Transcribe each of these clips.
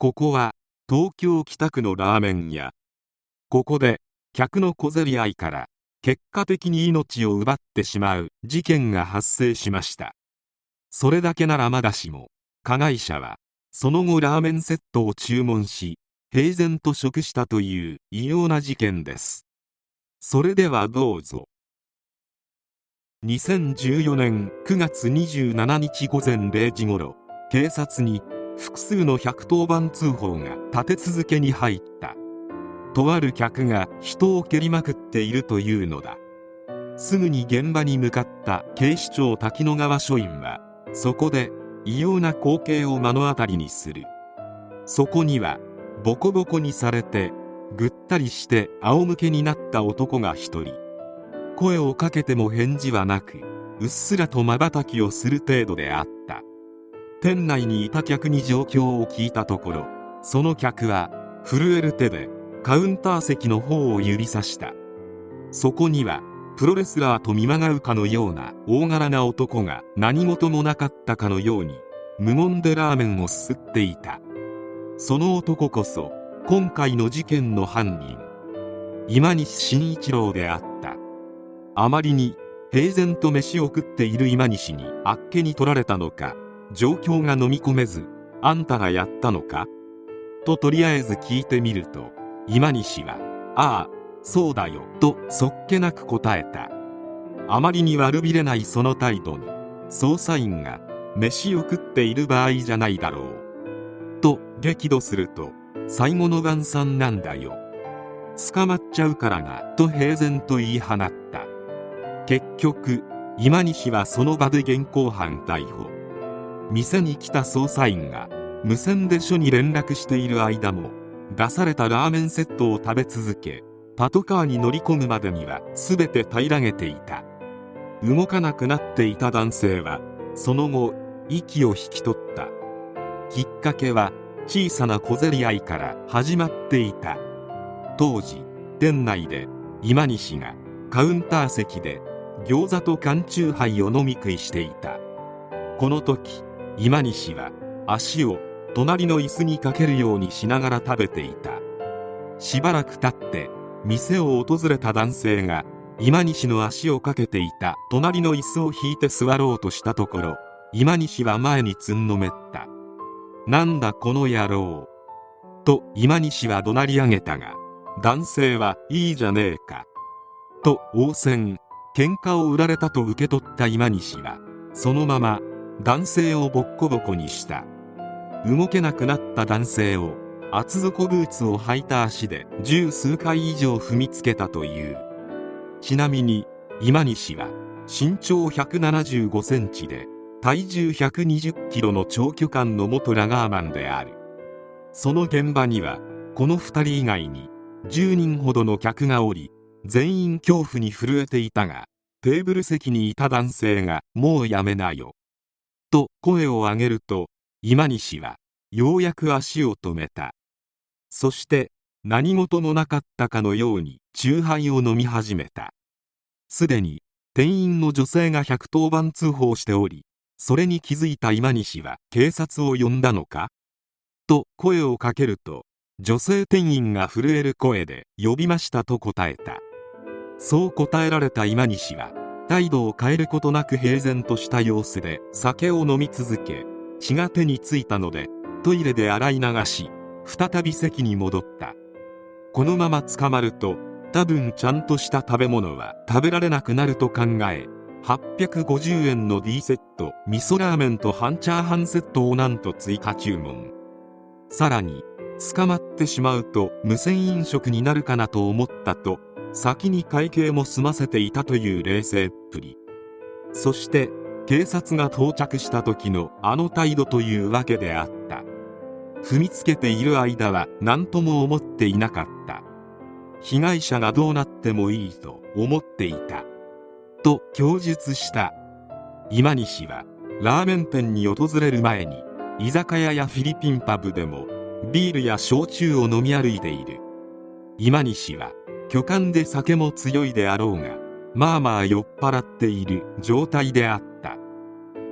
ここは東京北区のラーメン屋。ここで客の小競り合いから結果的に命を奪ってしまう事件が発生しました。それだけならまだしも加害者はその後ラーメンセットを注文し平然と食したという異様な事件です。それではどうぞ。2014年9月27日午前0時ごろ警察に複数の110番通報が立て続けに入った。とある客が人を蹴りまくっているというのだ。すぐに現場に向かった警視庁滝野川署員はそこで異様な光景を目の当たりにする。そこにはボコボコにされてぐったりして仰向けになった男が一人。声をかけても返事はなくうっすらと瞬きをする程度であった。店内にいた客に状況を聞いたところその客は震える手でカウンター席の方を指さした。そこにはプロレスラーと見まがうかのような大柄な男が何事もなかったかのように無言でラーメンをすすっていた。その男こそ今回の事件の犯人今西慎一郎であった。あまりに平然と飯を食っている今西にあっけに取られたのか状況が飲み込めずあんたがやったのか？ととりあえず聞いてみると今西は「ああそうだよ」とそっけなく答えた。あまりに悪びれないその態度に捜査員が「飯を食っている場合じゃないだろう」と激怒すると「最後の晩餐なんだよ」捕まっちゃうからなと平然と言い放った。結局今西はその場で現行犯逮捕。店に来た捜査員が無線で署に連絡している間も出されたラーメンセットを食べ続けパトカーに乗り込むまでには全て平らげていた。動かなくなっていた男性はその後息を引き取った。きっかけは小さな小競り合いから始まっていた。当時店内で今西がカウンター席で餃子と缶チューハイを飲み食いしていた。この時今西は足を隣の椅子にかけるようにしながら食べていた。しばらく経って店を訪れた男性が今西の足をかけていた隣の椅子を引いて座ろうとしたところ今西は前につんのめった。なんだこの野郎。と今西は怒鳴り上げたが男性はいいじゃねえか。と応戦。喧嘩を売られたと受け取った今西はそのまま男性をボッコボコにした。動けなくなった男性を厚底ブーツを履いた足で十数回以上踏みつけたという。ちなみに今西は身長175センチで体重120キロの長距離の元ラガーマンである。その現場にはこの2人以外に10人ほどの客がおり全員恐怖に震えていたがテーブル席にいた男性がもうやめなよ。と声を上げると今西はようやく足を止めた。そして何事もなかったかのように酎ハイを飲み始めた。すでに店員の女性が110番通報しておりそれに気づいた今西は警察を呼んだのか？と声をかけると女性店員が震える声で呼びましたと答えた。そう答えられた今西は態度を変えることなく平然とした様子で酒を飲み続け血が手についたのでトイレで洗い流し再び席に戻った。このまま捕まると多分ちゃんとした食べ物は食べられなくなると考え850円の D セット味噌ラーメンと半チャーハンセットをなんと追加注文。さらに捕まってしまうと無銭飲食になるかなと思ったと先に会計も済ませていたという冷静っぷり。そして警察が到着した時のあの態度というわけであった。踏みつけている間は何とも思っていなかった。被害者がどうなってもいいと思っていた。と供述した。今西はラーメン店に訪れる前に居酒屋やフィリピンパブでもビールや焼酎を飲み歩いている。今西は巨漢で酒も強いであろうがまあまあ酔っ払っている状態であった。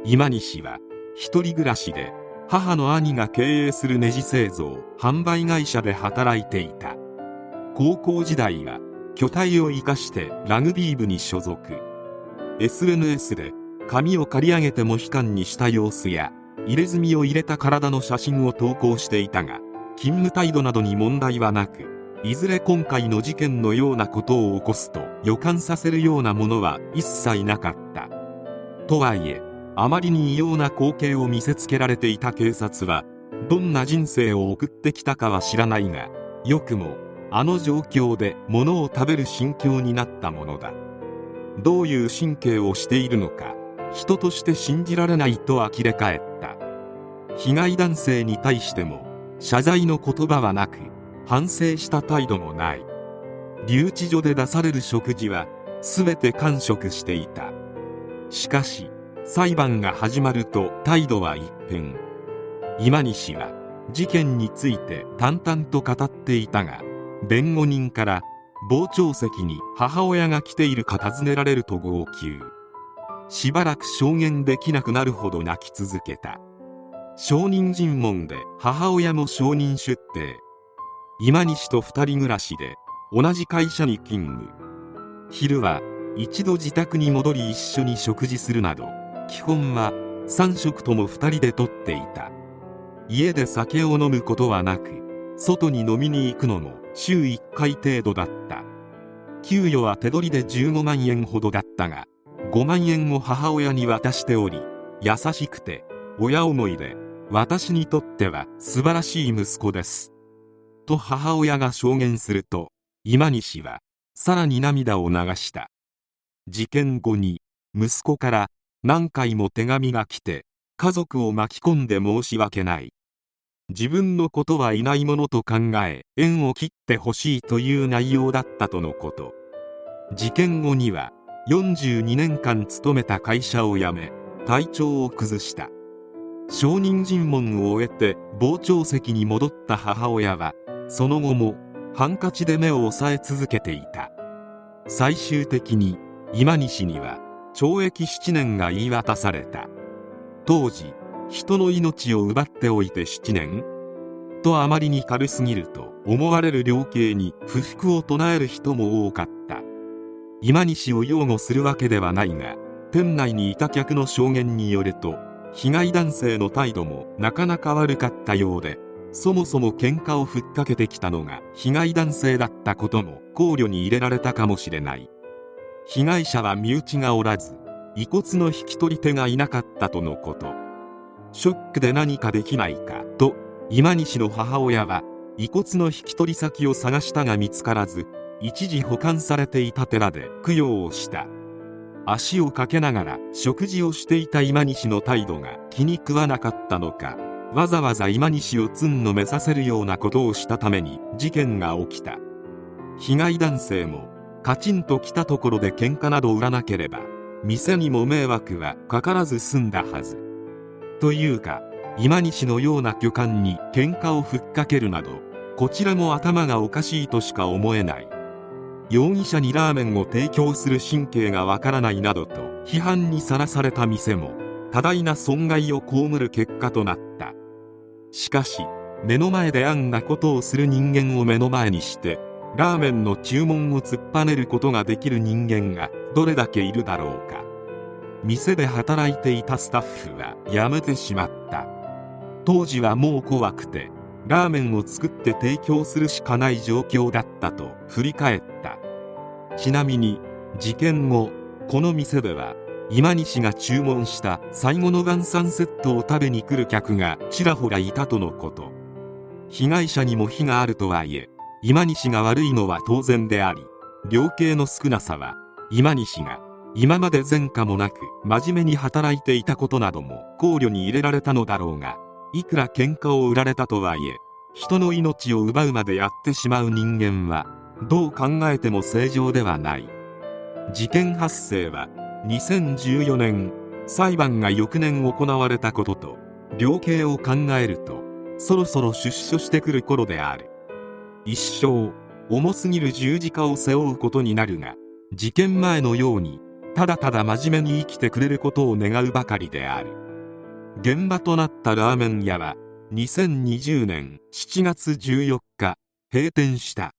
今西は一人暮らしで母の兄が経営するネジ製造販売会社で働いていた。高校時代は巨体を生かしてラグビー部に所属。SNS で髪を刈り上げても悲観にした様子や入れ墨を入れた体の写真を投稿していたが勤務態度などに問題はなくいずれ今回の事件のようなことを起こすと予感させるようなものは一切なかった。とはいえあまりに異様な光景を見せつけられていた警察はどんな人生を送ってきたかは知らないがよくもあの状況で物を食べる心境になったものだ。どういう神経をしているのか人として信じられないと呆れ返った。被害男性に対しても謝罪の言葉はなく反省した態度もない。留置所で出される食事は全て完食していた。しかし裁判が始まると態度は一変。今西は事件について淡々と語っていたが弁護人から傍聴席に母親が来ているか尋ねられると号泣。しばらく証言できなくなるほど泣き続けた。証人尋問で母親も証人出廷。今西と二人暮らしで同じ会社に勤務。昼は一度自宅に戻り一緒に食事するなど基本は3食とも二人でとっていた。家で酒を飲むことはなく外に飲みに行くのも週1回程度だった。給与は手取りで15万円ほどだったが5万円を母親に渡しており優しくて親思いで私にとっては素晴らしい息子です。と母親が証言すると今西はさらに涙を流した。事件後に息子から何回も手紙が来て家族を巻き込んで申し訳ない。自分のことはいないものと考え縁を切ってほしいという内容だったとのこと。事件後には42年間勤めた会社を辞め体調を崩した。証人尋問を終えて傍聴席に戻った母親はその後もハンカチで目を押さえ続けていた。最終的に今西には懲役7年が言い渡された。当時人の命を奪っておいて7年。とあまりに軽すぎると思われる量刑に不服を唱える人も多かった。今西を擁護するわけではないが店内にいた客の証言によると被害男性の態度もなかなか悪かったようでそもそも喧嘩をふっかけてきたのが被害男性だったことも考慮に入れられたかもしれない。被害者は身内がおらず遺骨の引き取り手がいなかったとのこと。ショックで何かできないかと今西の母親は遺骨の引き取り先を探したが見つからず一時保管されていた寺で供養をした。足をかけながら食事をしていた今西の態度が気に食わなかったのかわざわざ今西をつんのめさせるようなことをしたために事件が起きた。被害男性もカチンと来たところで喧嘩など売らなければ店にも迷惑はかからず済んだはず。というか今西のような巨漢に喧嘩をふっかけるなどこちらも頭がおかしいとしか思えない。容疑者にラーメンを提供する神経がわからないなどと批判にさらされた店も多大な損害を被る結果となった。しかし目の前であんなことをする人間を目の前にしてラーメンの注文を突っぱねることができる人間がどれだけいるだろうか。店で働いていたスタッフは辞めてしまった。当時はもう怖くてラーメンを作って提供するしかない状況だったと振り返った。ちなみに事件後この店では今西が注文した最後の晩餐セットを食べに来る客がちらほらいたとのこと。被害者にも非があるとはいえ今西が悪いのは当然であり量刑の少なさは今西が今まで前科もなく真面目に働いていたことなども考慮に入れられたのだろうがいくら喧嘩を売られたとはいえ人の命を奪うまでやってしまう人間はどう考えても正常ではない。事件発生は2014年裁判が翌年行われたことと量刑を考えるとそろそろ出所してくる頃である。一生重すぎる十字架を背負うことになるが事件前のようにただただ真面目に生きてくれることを願うばかりである。現場となったラーメン屋は2020年7月14日閉店した。